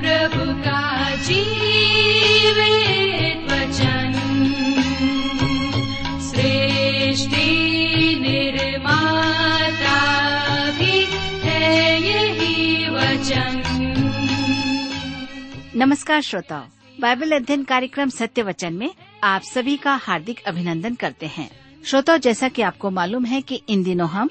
प्रभु का नमस्कार श्रोताओ, बाइबल अध्ययन कार्यक्रम सत्य वचन में आप सभी का हार्दिक अभिनंदन करते हैं। श्रोताओ, जैसा कि आपको मालूम है कि इन दिनों हम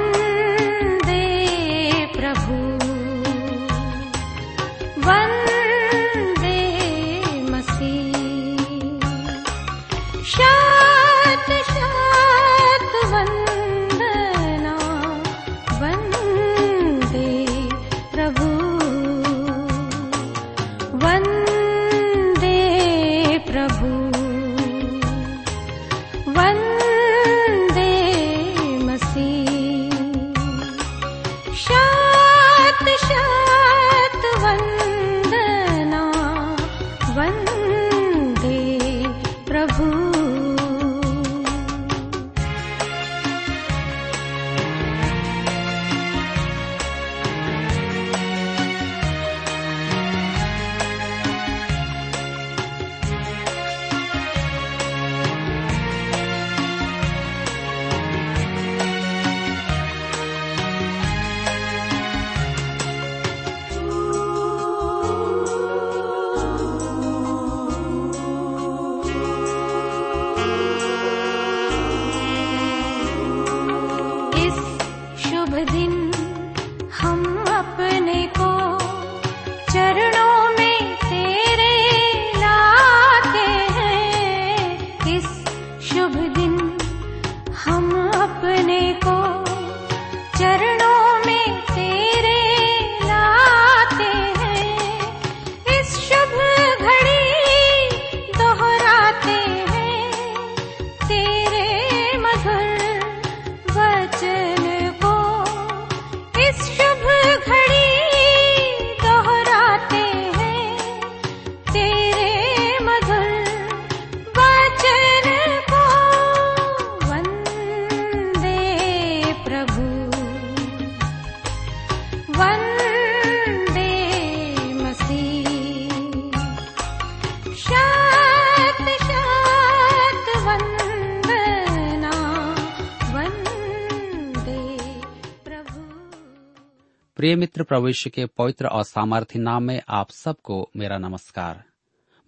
प्रिय मित्र प्रविष्य के पवित्र और सामर्थ्य नाम में आप सबको मेरा नमस्कार।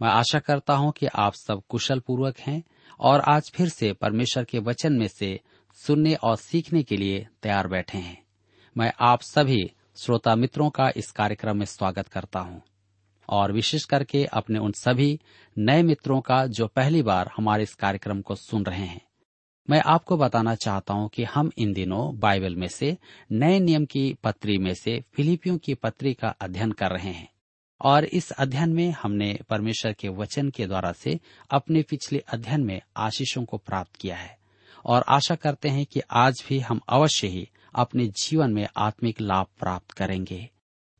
मैं आशा करता हूँ कि आप सब कुशल पूर्वक हैं और आज फिर से परमेश्वर के वचन में से सुनने और सीखने के लिए तैयार बैठे हैं। मैं आप सभी श्रोता मित्रों का इस कार्यक्रम में स्वागत करता हूँ और विशेष करके अपने उन सभी नए मित्रों का जो पहली बार हमारे इस कार्यक्रम को सुन रहे हैं। मैं आपको बताना चाहता हूँ कि हम इन दिनों बाइबल में से नए नियम की पत्री में से फिलिपियों की पत्री का अध्ययन कर रहे हैं। और इस अध्ययन में हमने परमेश्वर के वचन के द्वारा से अपने पिछले अध्ययन में आशीषों को प्राप्त किया है। और आशा करते हैं कि आज भी हम अवश्य ही अपने जीवन में आत्मिक लाभ प्राप्त करेंगे।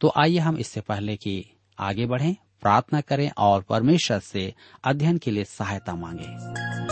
तो आइए हम इससे पहले कि आगे बढ़ें, प्रार्थना करें और परमेश्वर से अध्ययन के लिए सहायता मांगे।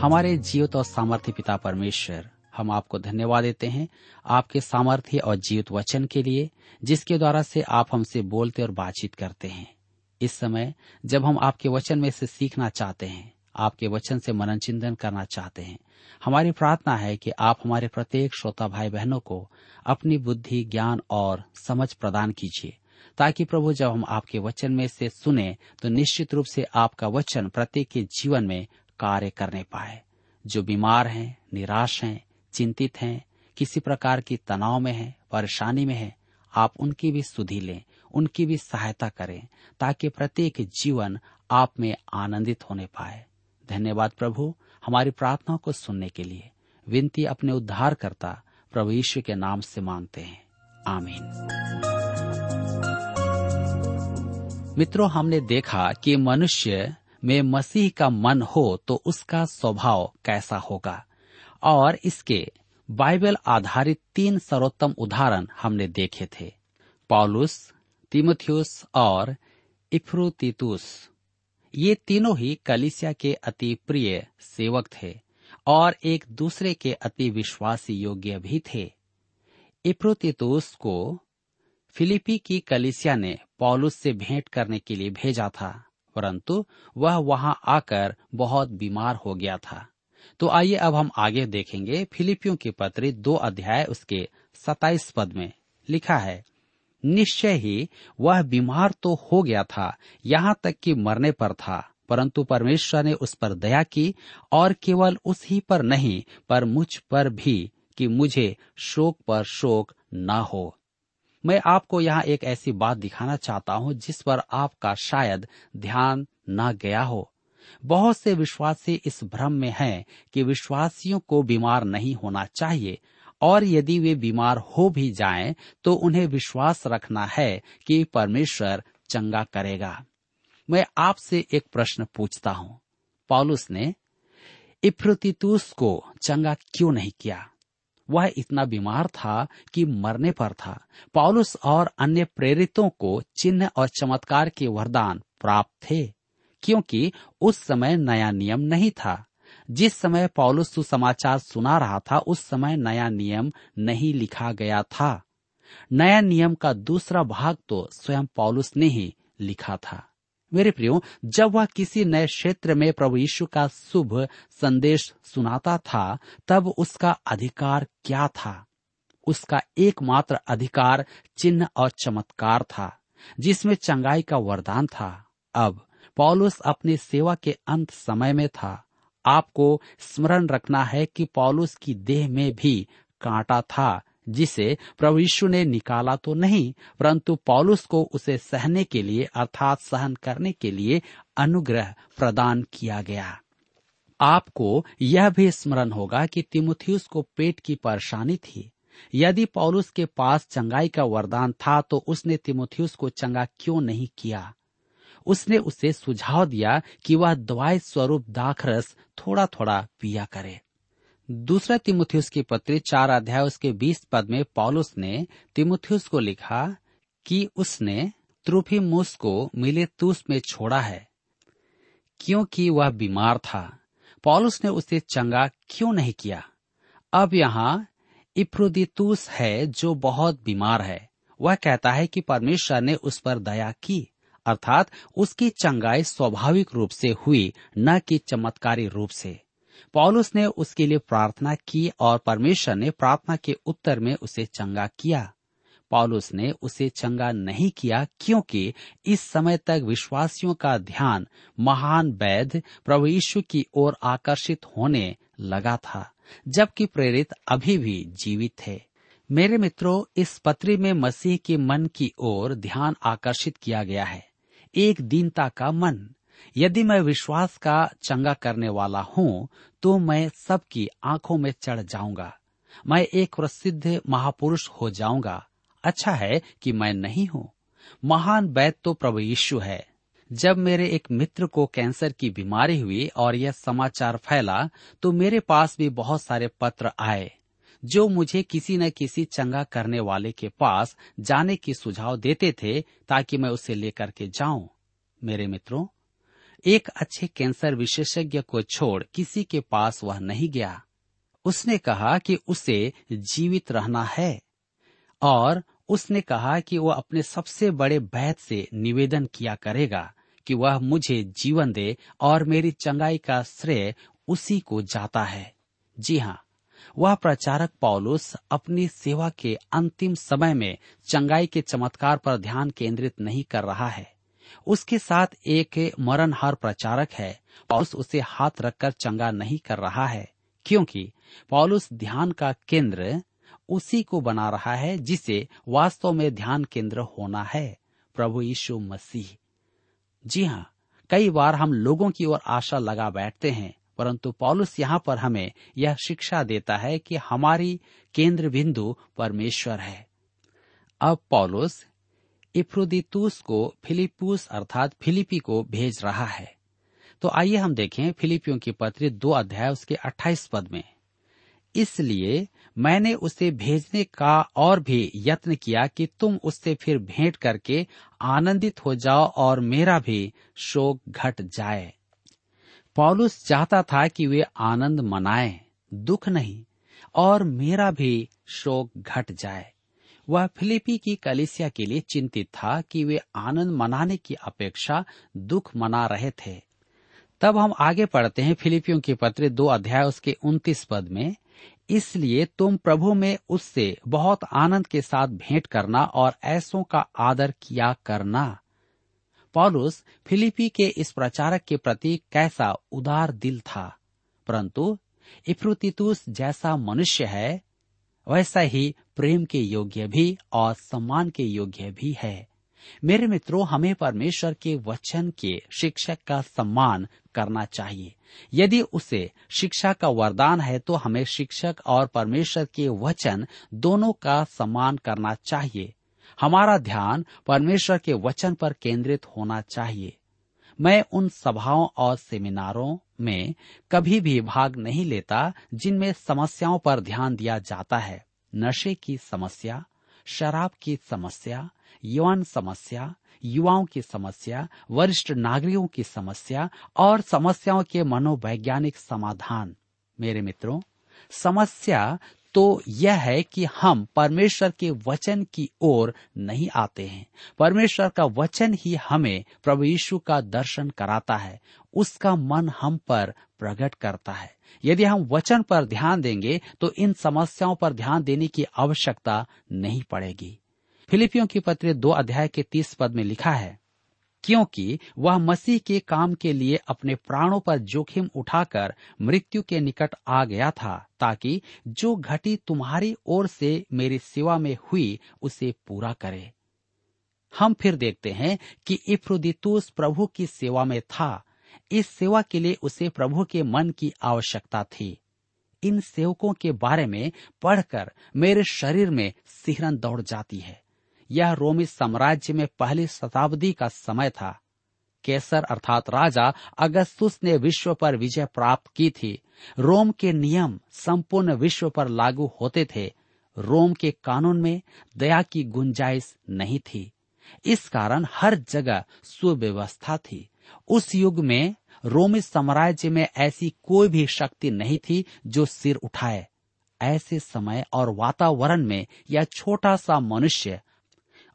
हमारे जीवित और सामर्थ्य पिता परमेश्वर, हम आपको धन्यवाद देते हैं आपके सामर्थ्य और जीवित वचन के लिए, जिसके द्वारा से आप हमसे बोलते और बातचीत करते हैं। इस समय, जब हम आपके वचन में से सीखना चाहते हैं, आपके वचन से मनन चिंतन करना चाहते हैं, हमारी प्रार्थना है कि आप हमारे प्रत्येक श्रोता भाई बहनों को अपनी बुद्धि, ज्ञान और समझ प्रदान कीजिए, ताकि प्रभु जब हम आपके वचन में से सुने तो निश्चित रूप से आपका वचन प्रत्येक के जीवन में कार्य करने पाए। जो बीमार हैं, निराश हैं, चिंतित हैं, किसी प्रकार की तनाव में हैं, परेशानी में हैं, आप उनकी भी सुधि लें, उनकी भी सहायता करें, ताकि प्रत्येक जीवन आप में आनंदित होने पाए। धन्यवाद प्रभु हमारी प्रार्थनाओं को सुनने के लिए। विनती अपने उद्धार करता प्रभु यीशु के नाम से मांगते हैं। आमीन। मित्रों, हमने देखा कि मनुष्य में मसीह का मन हो तो उसका स्वभाव कैसा होगा? और इसके बाइबल आधारित तीन सर्वोत्तम उदाहरण हमने देखे थे। पॉलुस, तिमुथियुस और इफ्रुतितुस। ये तीनों ही कलिसिया के अति प्रिय सेवक थे और एक दूसरे के अति विश्वासी योग्य भी थे। इफ्रुतितुस को फिलिपी की कलिसिया ने पॉलुस से भेंट करने के लिए भेजा था। परंतु वह वहाँ आकर बहुत बीमार हो गया था। तो आइए अब हम आगे देखेंगे फिलिपियों की पत्री दो अध्याय उसके सताइस पद में लिखा है, निश्चय ही वह बीमार तो हो गया था, यहाँ तक कि मरने पर था, परंतु परमेश्वर ने उस पर दया की और केवल उस ही पर नहीं, पर मुझ पर भी, कि मुझे शोक पर शोक न हो। मैं आपको यहाँ एक ऐसी बात दिखाना चाहता हूँ, जिस पर आपका शायद ध्यान न गया हो। बहुत से विश्वासी इस भ्रम में हैं कि विश्वासियों को बीमार नहीं होना चाहिए, और यदि वे बीमार हो भी जाएँ तो उन्हें विश्वास रखना है कि परमेश्वर चंगा करेगा। मैं आपसे एक प्रश्न पूछता हूँ। पॉलुस ने, इफ्रुतितुस को चंगा क्यों नहीं किया? वह इतना बीमार था कि मरने पर था। पॉलुस और अन्य प्रेरितों को चिन्ह और चमत्कार के वरदान प्राप्त थे, क्योंकि उस समय नया नियम नहीं था। जिस समय पौलुस सुसमाचार सुना रहा था, उस समय नया नियम नहीं लिखा गया था। नया नियम का दूसरा भाग तो स्वयं पॉलुस ने ही लिखा था। मेरे प्रियो, जब वह किसी नए क्षेत्र में प्रभु यीशु का शुभ संदेश सुनाता था, तब उसका अधिकार क्या था? उसका एकमात्र अधिकार चिन्ह और चमत्कार था, जिसमें चंगाई का वरदान था। अब पौलुस अपनी सेवा के अंत समय में था। आपको स्मरण रखना है कि पौलुस की देह में भी कांटा था जिसे प्रभु यीशु ने निकाला तो नहीं, परंतु पौलुस को उसे सहने के लिए, अर्थात सहन करने के लिए अनुग्रह प्रदान किया गया। आपको यह भी स्मरण होगा कि तिमुथियुस को पेट की परेशानी थी। यदि पौलुस के पास चंगाई का वरदान था तो उसने तिमुथियुस को चंगा क्यों नहीं किया? उसने उसे सुझाव दिया कि वह दवाई स्वरूप दाखरस थोड़ा थोड़ा पिया करे। दूसरा तिमुथियुस की पत्री चार अध्याय उसके बीस पद में पॉलुस ने तिमुथियुस को लिखा कि उसने त्रुफिमुस को मिलेतुस में छोड़ा है, क्योंकि वह बीमार था। पॉलुस ने उसे चंगा क्यों नहीं किया? अब यहाँ इफ्रोदितुस है जो बहुत बीमार है। वह कहता है कि परमेश्वर ने उस पर दया की, अर्थात उसकी चंगाई स्वाभाविक रूप से हुई, न कि चमत्कारी रूप से। पौलुस ने उसके लिए प्रार्थना की और परमेश्वर ने प्रार्थना के उत्तर में उसे चंगा किया। पौलुस ने उसे चंगा नहीं किया क्योंकि इस समय तक विश्वासियों का ध्यान महान वैध प्रभु यीशु की ओर आकर्षित होने लगा था, जबकि प्रेरित अभी भी जीवित थे। मेरे मित्रों, इस पत्री में मसीह के मन की ओर ध्यान आकर्षित किया गया है। एक दीनता का मन यदि मैं विश्वास का चंगा करने वाला हूँ तो मैं सबकी आँखों में चढ़ जाऊँगा। मैं एक प्रसिद्ध महापुरुष हो जाऊँगा। अच्छा है कि मैं नहीं हूँ। महान वैद तो प्रभु यीशु है। जब मेरे एक मित्र को कैंसर की बीमारी हुई और यह समाचार फैला तो मेरे पास भी बहुत सारे पत्र आए, जो मुझे किसी न किसी चंगा करने वाले के पास जाने की सुझाव देते थे, ताकि मैं उसे लेकर के जाऊँ। मेरे मित्रों एक अच्छे कैंसर विशेषज्ञ को छोड़ किसी के पास वह नहीं गया। उसने कहा कि उसे जीवित रहना है और उसने कहा कि वह अपने सबसे बड़े वैद से निवेदन किया करेगा कि वह मुझे जीवन दे और मेरी चंगाई का श्रेय उसी को जाता है। जी हाँ वह प्रचारक पौलुस अपनी सेवा के अंतिम समय में चंगाई के चमत्कार पर ध्यान केंद्रित नहीं कर रहा है। उसके साथ एक मरणहार प्रचारक है। पौलुस उसे हाथ रखकर चंगा नहीं कर रहा है, क्योंकि पौलुस ध्यान का केंद्र उसी को बना रहा है, जिसे वास्तव में ध्यान केंद्र होना है, प्रभु यीशु मसीह। जी हाँ कई बार हम लोगों की ओर आशा लगा बैठते हैं, परंतु पॉलुस यहाँ पर हमें यह शिक्षा देता है कि हमारी केंद्र बिंदु परमेश्वर है। अब पौलुस इफ्रोदितुस को फिलिपुस अर्थात फिलिपी को भेज रहा है। तो आइए हम देखें फिलिपियों की पत्री दो अध्याय उसके अट्ठाईस पद में। इसलिए मैंने उसे भेजने का और भी यत्न किया कि तुम उससे फिर भेंट करके आनंदित हो जाओ और मेरा भी शोक घट जाए। पॉलुस चाहता था कि वे आनंद मनाएँ, दुख नहीं और मेरा भी शोक घट जाए। वह फिलिपी की कलिसिया के लिए चिंतित था कि वे आनंद मनाने की अपेक्षा दुख मना रहे थे। तब हम आगे पढ़ते हैं फिलिपियों के पत्र दो अध्याय उसके उन्तीस पद में, इसलिए तुम प्रभु में उससे बहुत आनंद के साथ भेंट करना और ऐसों का आदर किया करना। पॉलुस फिलिपी के इस प्रचारक के प्रति कैसा उदार दिल था, परंतु इफ्रुतितुस जैसा मनुष्य है, वैसा ही प्रेम के योग्य भी और सम्मान के योग्य भी है। मेरे मित्रों, हमें परमेश्वर के वचन के शिक्षक का सम्मान करना चाहिए। यदि उसे शिक्षा का वरदान है तो हमें शिक्षक और परमेश्वर के वचन दोनों का सम्मान करना चाहिए। हमारा ध्यान परमेश्वर के वचन पर केंद्रित होना चाहिए। मैं उन सभाओं और सेमिनारों में कभी भी भाग नहीं लेता जिनमें समस्याओं पर ध्यान दिया जाता है। नशे की समस्या, शराब की समस्या यौन समस्या, युवाओं की समस्या, वरिष्ठ नागरिकों की समस्या और समस्याओं के मनोवैज्ञानिक समाधान। मेरे मित्रों, समस्या तो यह है कि हम परमेश्वर के वचन की ओर नहीं आते हैं। परमेश्वर का वचन ही हमें प्रभु यीशु का दर्शन कराता है। उसका मन हम पर प्रकट करता है। यदि हम वचन पर ध्यान देंगे तो इन समस्याओं पर ध्यान देने की आवश्यकता नहीं पड़ेगी। फिलिपियों की पत्र दो अध्याय के तीस पद में लिखा है, क्योंकि वह मसीह के काम के लिए अपने प्राणों पर जोखिम उठाकर मृत्यु के निकट आ गया था, ताकि जो घटी तुम्हारी ओर से मेरी सेवा में हुई, उसे पूरा करे। हम फिर देखते हैं कि इफ्रोदितुस प्रभु की सेवा में था इस सेवा के लिए उसे प्रभु के मन की आवश्यकता थी। इन सेवकों के बारे में पढ़कर मेरे शरीर में सिहरन दौड़ जाती है। यह रोमी साम्राज्य में पहली शताब्दी का समय था। केसर अर्थात राजा अगस्तुस ने विश्व पर विजय प्राप्त की थी। रोम के नियम संपूर्ण विश्व पर लागू होते थे। रोम के कानून में दया की गुंजाइश नहीं थी। इस कारण हर जगह सुव्यवस्था थी। उस युग में रोमी साम्राज्य में ऐसी कोई भी शक्ति नहीं थी जो सिर उठाए। ऐसे समय और वातावरण में यह छोटा सा मनुष्य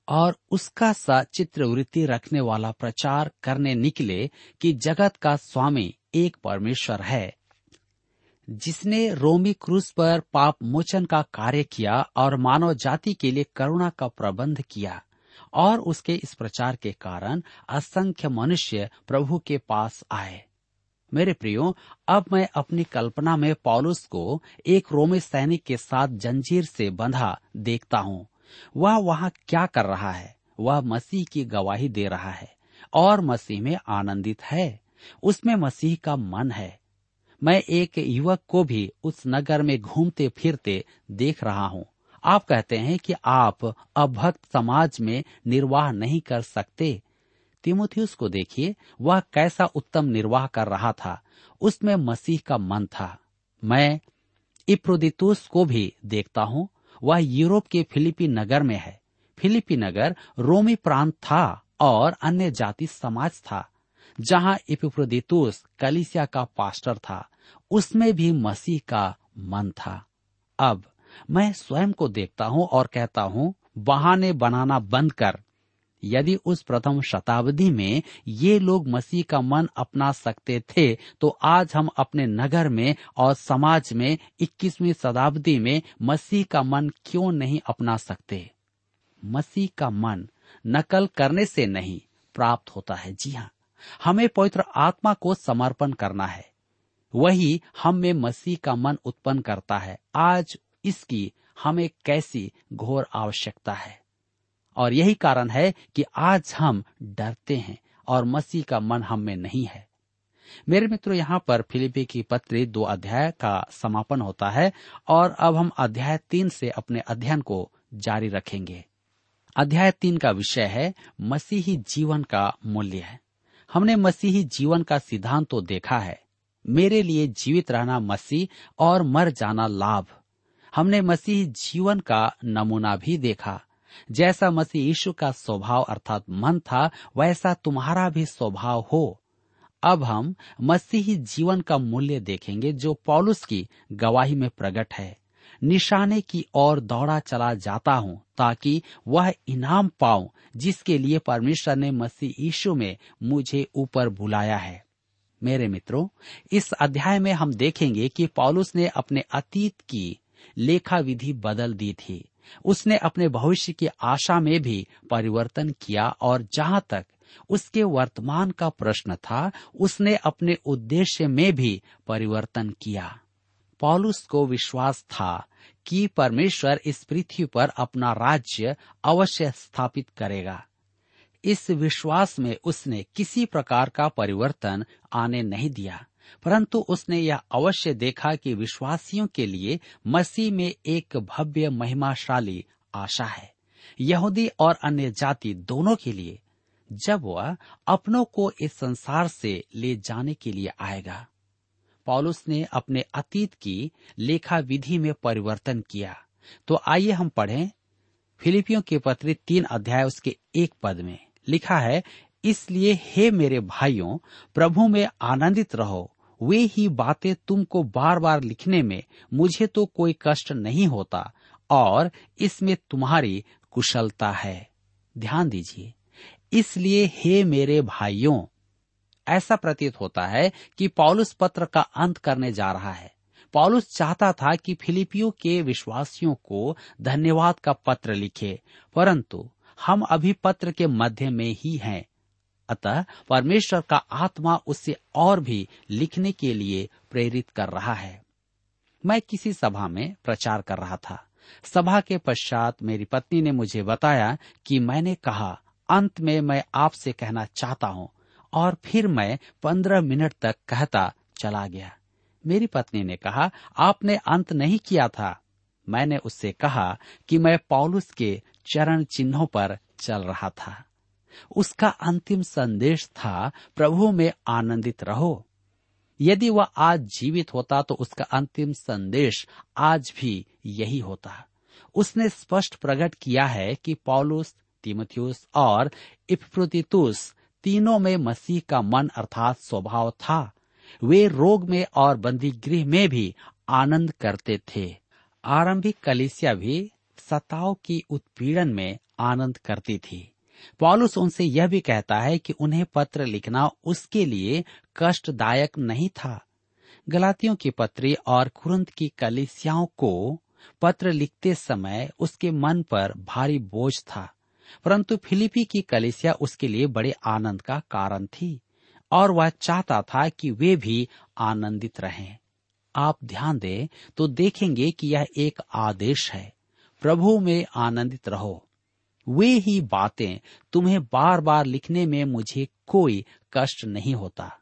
और उसका सा चित्रवृत्ति रखने वाला प्रचार करने निकले कि जगत का स्वामी एक परमेश्वर है, जिसने रोमी क्रूस पर पाप मोचन का कार्य किया और मानव जाति के लिए करुणा का प्रबंध किया। और उसके इस प्रचार के कारण असंख्य मनुष्य प्रभु के पास आए। मेरे प्रियो, अब मैं अपनी कल्पना में पॉलुस को एक रोमी सैनिक के साथ जंजीर से बंधा देखता हूँ। वह वहाँ क्या कर रहा है? वह मसीह की गवाही दे रहा है और मसीह में आनंदित है। उसमें मसीह का मन है। मैं एक युवक को भी उस नगर में घूमते फिरते देख रहा हूँ। आप कहते हैं कि आप अभक्त समाज में निर्वाह नहीं कर सकते। तिमोथियस को देखिए, वह कैसा उत्तम निर्वाह कर रहा था। उसमें मसीह का मन था। मैं इप्रोदितुस को भी देखता हूँ। वह यूरोप के फिलिपी नगर में है। फिलिपी नगर रोमी प्रांत था और अन्य जाति समाज था, जहाँ इपिप्रोदितुस कलिसिया का पास्टर था। उसमें भी मसीह का मन था। अब मैं स्वयं को देखता हूँ और कहता हूँ, बहाने बनाना बंद कर। यदि उस प्रथम शताब्दी में ये लोग मसीह का मन अपना सकते थे तो आज हम अपने नगर में और समाज में 21वीं शताब्दी में मसीह का मन क्यों नहीं अपना सकते? मसीह का मन नकल करने से नहीं प्राप्त होता है। जी हाँ हमें पवित्र आत्मा को समर्पण करना है। वही हम में मसीह का मन उत्पन्न करता है। आज इसकी हमें कैसी घोर आवश्यकता है। और यही कारण है कि आज हम डरते हैं और मसीह का मन हम में नहीं है। मेरे मित्रों, यहाँ पर फिलिपी की पत्री दो अध्याय का समापन होता है और अब हम अध्याय तीन से अपने अध्ययन को जारी रखेंगे। अध्याय तीन का विषय है, मसीही जीवन का मूल्य है। हमने मसीही जीवन का सिद्धांत तो देखा है। मेरे लिए जीवित रहना मसीह और मर जाना लाभ। हमने मसीह जीवन का नमूना भी देखा। जैसा मसीह यीशु का स्वभाव अर्थात मन था, वैसा तुम्हारा भी स्वभाव हो। अब हम मसीही जीवन का मूल्य देखेंगे जो पौलुस की गवाही में प्रकट है। निशाने की ओर दौड़ा चला जाता हूँ ताकि वह इनाम पाऊँ, जिसके लिए परमेश्वर ने मसीह यीशु में मुझे ऊपर बुलाया है। मेरे मित्रों, इस अध्याय में हम देखेंगे कि पौलुस ने अपने अतीत की लेखा विधि बदल दी थी। उसने अपने भविष्य की आशा में भी परिवर्तन किया और जहाँ तक उसके वर्तमान का प्रश्न था, उसने अपने उद्देश्य में भी परिवर्तन किया। पॉलुस को विश्वास था कि परमेश्वर इस पृथ्वी पर अपना राज्य अवश्य स्थापित करेगा। इस विश्वास में उसने किसी प्रकार का परिवर्तन आने नहीं दिया। परंतु उसने यह अवश्य देखा कि विश्वासियों के लिए मसीह में एक भव्य महिमाशाली आशा है। यहूदी और अन्य जाति दोनों के लिए, जब वह अपनों को इस संसार से ले जाने के लिए आएगा। पॉलुस ने अपने अतीत की लेखा विधि में परिवर्तन किया। तो आइए हम पढ़ें फिलिपियों के पत्र तीन अध्याय उसके एक पद में। लिखा है, इसलिए हे मेरे भाइयों, प्रभु में आनंदित रहो वे ही बातें तुमको बार बार लिखने में मुझे तो कोई कष्ट नहीं होता, और इसमें तुम्हारी कुशलता है। ध्यान दीजिए। इसलिए हे मेरे भाइयों, ऐसा प्रतीत होता है कि पॉलुस पत्र का अंत करने जा रहा है। पॉलुस चाहता था कि फिलिपियो के विश्वासियों को धन्यवाद का पत्र लिखे, परंतु हम अभी पत्र के मध्य में ही हैं। अतः परमेश्वर का आत्मा उससे और भी लिखने के लिए प्रेरित कर रहा है। मैं किसी सभा में प्रचार कर रहा था। सभा के पश्चात मेरी पत्नी ने मुझे बताया कि मैंने कहा, अंत में मैं आपसे कहना चाहता हूँ। और फिर मैं पंद्रह मिनट तक कहता चला गया। मेरी पत्नी ने कहा, आपने अंत नहीं किया था। मैंने उससे कहा कि मैं पॉलुस के चरण चिन्हों पर चल रहा था। उसका अंतिम संदेश था, प्रभु में आनंदित रहो। यदि वह आज जीवित होता तो उसका अंतिम संदेश आज भी यही होता। उसने स्पष्ट प्रकट किया है कि पॉलुस, तिमथियुस और इफ्रुतितुस तीनों में मसीह का मन अर्थात स्वभाव था। वे रोग में और बंदी गृह में भी आनंद करते थे। आरंभिक कलिसिया भी सताव की उत्पीड़न में आनंद करती थी। पॉलुस उनसे यह भी कहता है कि उन्हें पत्र लिखना उसके लिए कष्टदायक नहीं था। गलातियों की पत्री और खुरंत की कलिसियाओं को पत्र लिखते समय उसके मन पर भारी बोझ था, परंतु फिलिपी की कलिसिया उसके लिए बड़े आनंद का कारण थी और वह चाहता था कि वे भी आनंदित रहें। आप ध्यान दें तो देखेंगे कि यह एक आदेश है, प्रभु में आनंदित रहो। वे ही बातें तुम्हें बार बार लिखने में मुझे कोई कष्ट नहीं होता।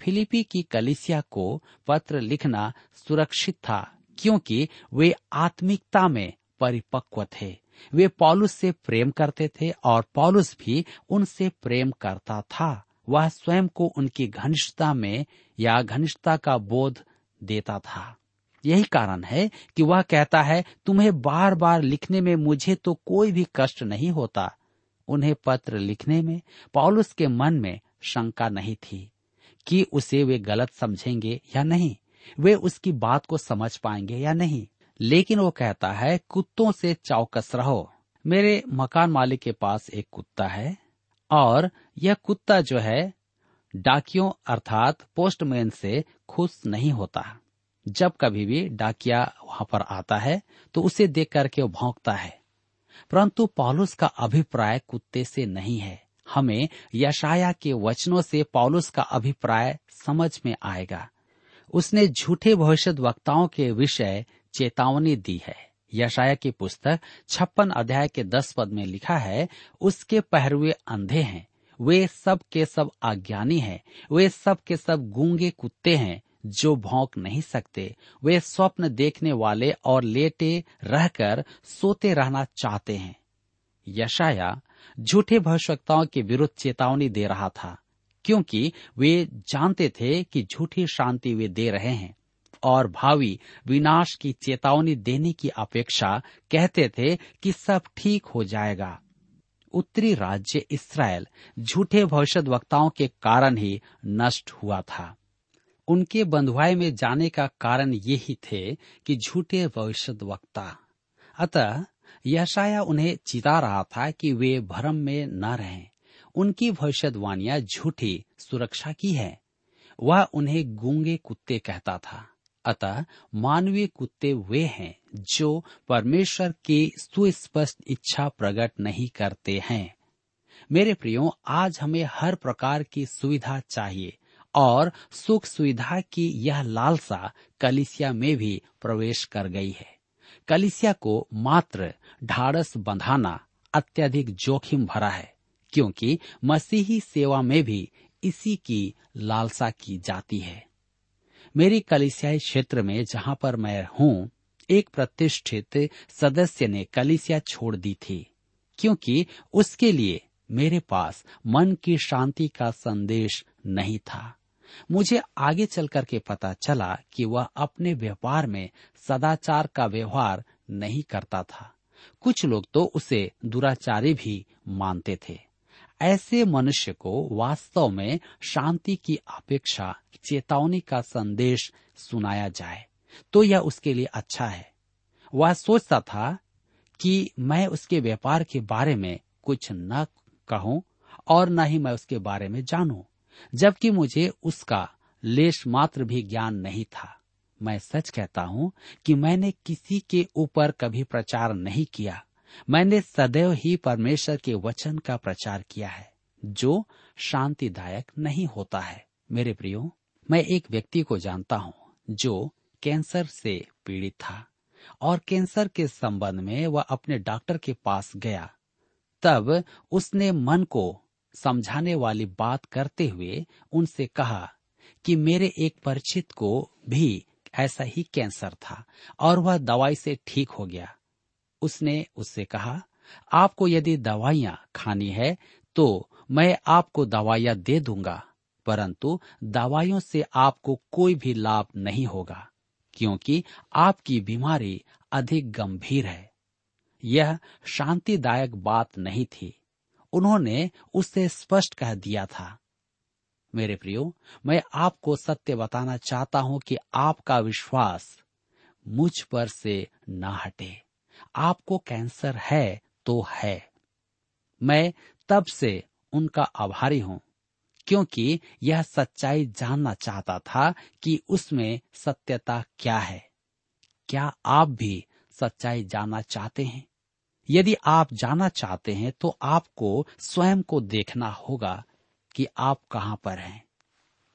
फिलिपी की कलिसिया को पत्र लिखना सुरक्षित था, क्योंकि वे आत्मिकता में परिपक्व थे। वे पॉलुस से प्रेम करते थे और पॉलुस भी उनसे प्रेम करता था। वह स्वयं को उनकी घनिष्ठता में या घनिष्ठता का बोध देता था। यही कारण है कि वह कहता है, तुम्हें बार बार लिखने में मुझे तो कोई भी कष्ट नहीं होता। उन्हें पत्र लिखने में, पॉलुस के मन में शंका नहीं थी कि उसे वे गलत समझेंगे या नहीं, वे उसकी बात को समझ पाएँगे या नहीं। लेकिन वो कहता है, कुत्तों से चौकस रहो। मेरे मकान मालिक के पास एक कुत्ता है और यह कुत्ता जो है, डाकियों अर्थात पोस्टमैन से खुश नहीं होता। जब कभी भी डाकिया वहाँ पर आता है तो उसे देख करके वो भौंकता है। परंतु पॉलुस का अभिप्राय कुत्ते से नहीं है। हमें यशाया के वचनों से पॉलुस का अभिप्राय समझ में आएगा। उसने झूठे भविष्य वक्ताओं के विषय चेतावनी दी है। यशाया की पुस्तक छप्पन अध्याय के दस पद में लिखा है, उसके पहरुए अंधे हैं। वे सब के सब अज्ञानी हैं। वे सब के सब गूँगे कुत्ते हैं। जो भौंक नहीं सकते, वे स्वप्न देखने वाले और लेटे रहकर सोते रहना चाहते हैं। यशाया झूठे भविष्यताओं के विरुद्ध चेतावनी दे रहा था, क्योंकि वे जानते थे कि झूठी शांति वे दे रहे हैं, और भावी विनाश की चेतावनी देने की अपेक्षा कहते थे कि सब ठीक हो जाएगा। उत्तरी राज्य इसराइल झूठे भविष्य वक्ताओं के कारण ही नष्ट हुआ था। उनके बंधुआई में जाने का कारण यही थे कि झूठे भविष्य वक्ता अतः यशाया उन्हें चिता रहा था कि वे भ्रम में न रहें। उनकी भविष्यवाणियाँ झूठी सुरक्षा की है। वह उन्हें गूँगे कुत्ते कहता था। अतः मानवीय कुत्ते वे हैं जो परमेश्वर की सुस्पष्ट इच्छा प्रकट नहीं करते हैं। मेरे प्रियो, आज हमें हर प्रकार की सुविधा चाहिए। और सुख सुविधा की यह लालसा कलिसिया में भी प्रवेश कर गई है। कलिसिया को मात्र ढाड़स बंधाना अत्यधिक जोखिम भरा है, क्योंकि मसीही सेवा में भी इसी की लालसा की जाती है। मेरी कलिसियाई क्षेत्र में जहाँ पर मैं हूँ, एक प्रतिष्ठित सदस्य ने कलिसिया छोड़ दी थी, क्योंकि उसके लिए मेरे पास मन की शांति का संदेश नहीं था। मुझे आगे चल के पता चला कि वह अपने व्यापार में सदाचार का व्यवहार नहीं करता था। कुछ लोग तो उसे दुराचारी भी मानते थे। ऐसे मनुष्य को वास्तव में शांति की अपेक्षा चेतावनी का संदेश सुनाया जाए तो यह उसके लिए अच्छा है। वह सोचता था कि मैं उसके व्यापार के बारे में कुछ न कहूँ और न ही मैं उसके बारे में जानूं। जबकि मुझे उसका लेश मात्र भी ज्ञान नहीं था। मैं सच कहता हूँ कि मैंने किसी के ऊपर कभी प्रचार नहीं किया। मैंने सदैव ही परमेश्वर के वचन का प्रचार किया है, जो शांतिदायक नहीं होता है। मेरे प्रियो, मैं एक व्यक्ति को जानता हूँ जो कैंसर से पीड़ित था और कैंसर के संबंध में वह अपने डॉक्टर के पास गया। तब उसने मन को समझाने वाली बात करते हुए उनसे कहा कि मेरे एक परिचित को भी ऐसा ही कैंसर था और वह दवाई से ठीक हो गया। उसने उससे कहा, आपको यदि दवाइयाँ खानी है तो मैं आपको दवाइयाँ दे दूँगा, परंतु दवाइयों से आपको कोई भी लाभ नहीं होगा, क्योंकि आपकी बीमारी अधिक गंभीर है। यह शांतिदायक बात नहीं थी। उन्होंने उससे स्पष्ट कह दिया था। मेरे प्रियो, मैं आपको सत्य बताना चाहता हूँ कि आपका विश्वास मुझ पर से ना हटे। आपको कैंसर है तो है। मैं तब से उनका आभारी हूँ, क्योंकि यह सच्चाई जानना चाहता था कि उसमें सत्यता क्या है। क्या आप भी सच्चाई जानना चाहते हैं? यदि आप जाना चाहते हैं तो आपको स्वयं को देखना होगा कि आप कहाँ पर हैं।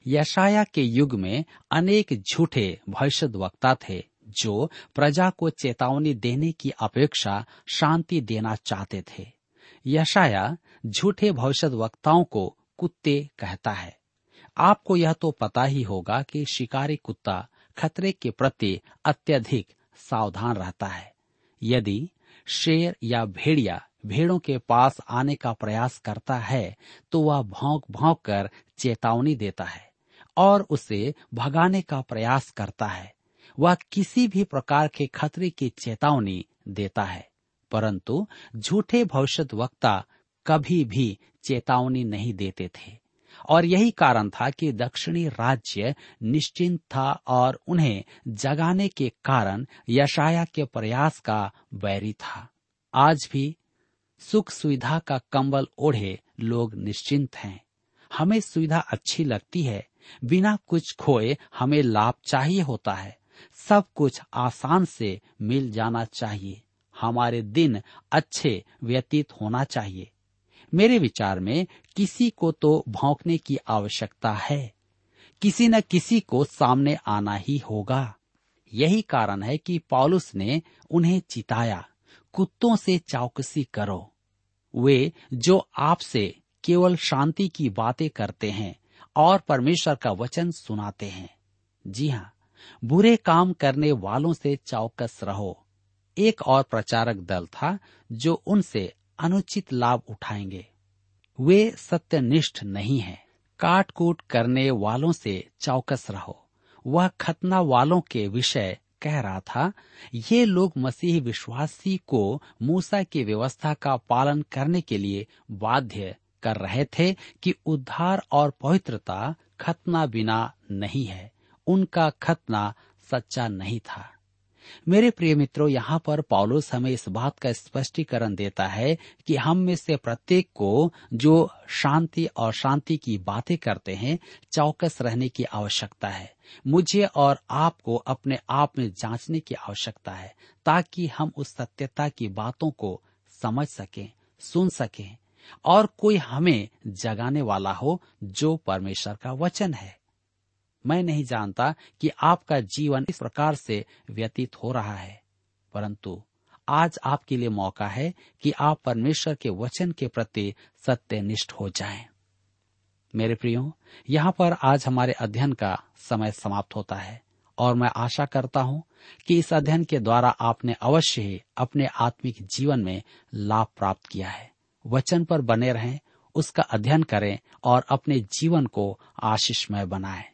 यशाया के युग में अनेक झूठे भविष्य वक्ता थे, जो प्रजा को चेतावनी देने की अपेक्षा शांति देना चाहते थे। यशाया झूठे भविष्य वक्ताओं को कुत्ते कहता है। आपको यह तो पता ही होगा कि शिकारी कुत्ता खतरे के प्रति अत्यधिक सावधान रहता है। यदि शेर या भेड़िया भेड़ों के पास आने का प्रयास करता है तो वह भौंक भौंक कर चेतावनी देता है और उसे भगाने का प्रयास करता है। वह किसी भी प्रकार के खतरे की चेतावनी देता है, परंतु झूठे भविष्य वक्ता कभी भी चेतावनी नहीं देते थे। और यही कारण था कि दक्षिणी राज्य निश्चिंत था और उन्हें जगाने के कारण यशाया के प्रयास का वैरी था। आज भी सुख सुविधा का कंबल ओढ़े लोग निश्चिंत हैं। हमें सुविधा अच्छी लगती है। बिना कुछ खोए हमें लाभ चाहिए होता है। सब कुछ आसान से मिल जाना चाहिए। हमारे दिन अच्छे व्यतीत होना चाहिए। मेरे विचार में किसी को तो भौंकने की आवश्यकता है। किसी न किसी को सामने आना ही होगा। यही कारण है कि पॉलुस ने उन्हें चिताया, कुत्तों से चौकसी करो। वे जो आपसे केवल शांति की बातें करते हैं और परमेश्वर का वचन सुनाते हैं। जी हाँ बुरे काम करने वालों से चौकस रहो। एक और प्रचारक दल था जो उनसे अनुचित लाभ उठाएँगे। वे सत्यनिष्ठ नहीं हैं। काट कूट करने वालों से चौकस रहो। वह खतना वालों के विषय कह रहा था, ये लोग मसीह विश्वासी को मूसा की व्यवस्था का पालन करने के लिए बाध्य कर रहे थे कि उद्धार और पवित्रता खतना बिना नहीं है। उनका खतना सच्चा नहीं था। मेरे प्रिय मित्रों, यहाँ पर पौलुस हमें इस बात का स्पष्टीकरण देता है कि हम में से प्रत्येक को जो शांति और शांति की बातें करते हैं, चौकस रहने की आवश्यकता है। मुझे और आपको अपने आप में जांचने की आवश्यकता है, ताकि हम उस सत्यता की बातों को समझ सकें, सुन सकें, और कोई हमें जगाने वाला हो जो परमेश्वर का वचन है। मैं नहीं जानता कि आपका जीवन इस प्रकार से व्यतीत हो रहा है। परंतु आज आपके लिए मौका है कि आप परमेश्वर के वचन के प्रति सत्यनिष्ठ हो जाएँ। मेरे प्रियो, यहाँ पर आज हमारे अध्ययन का समय समाप्त होता है, और मैं आशा करता हूँ कि इस अध्ययन के द्वारा आपने अवश्य ही अपने आत्मिक जीवन में लाभ प्राप्त किया है। वचन पर बने रहें, उसका अध्ययन करें, और अपने जीवन को आशीषमय बनाएँ।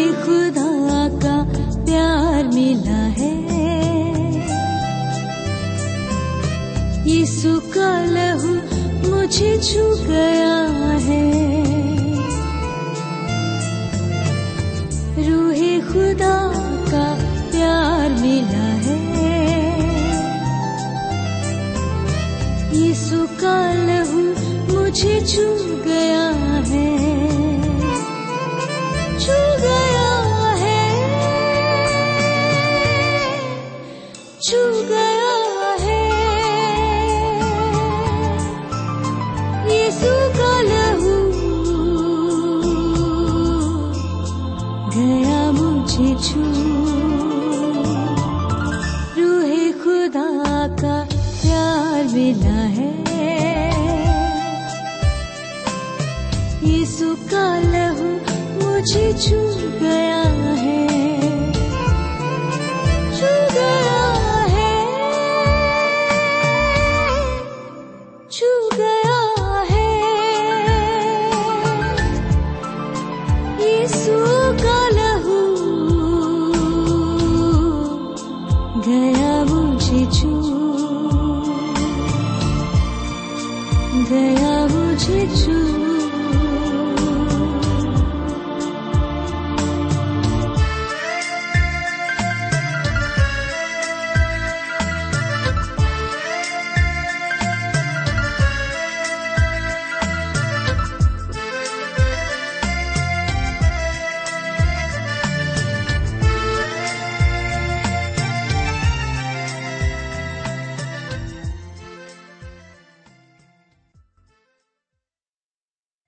रूह खुदा का प्यार मिला है। यीशु का लहू मुझे छू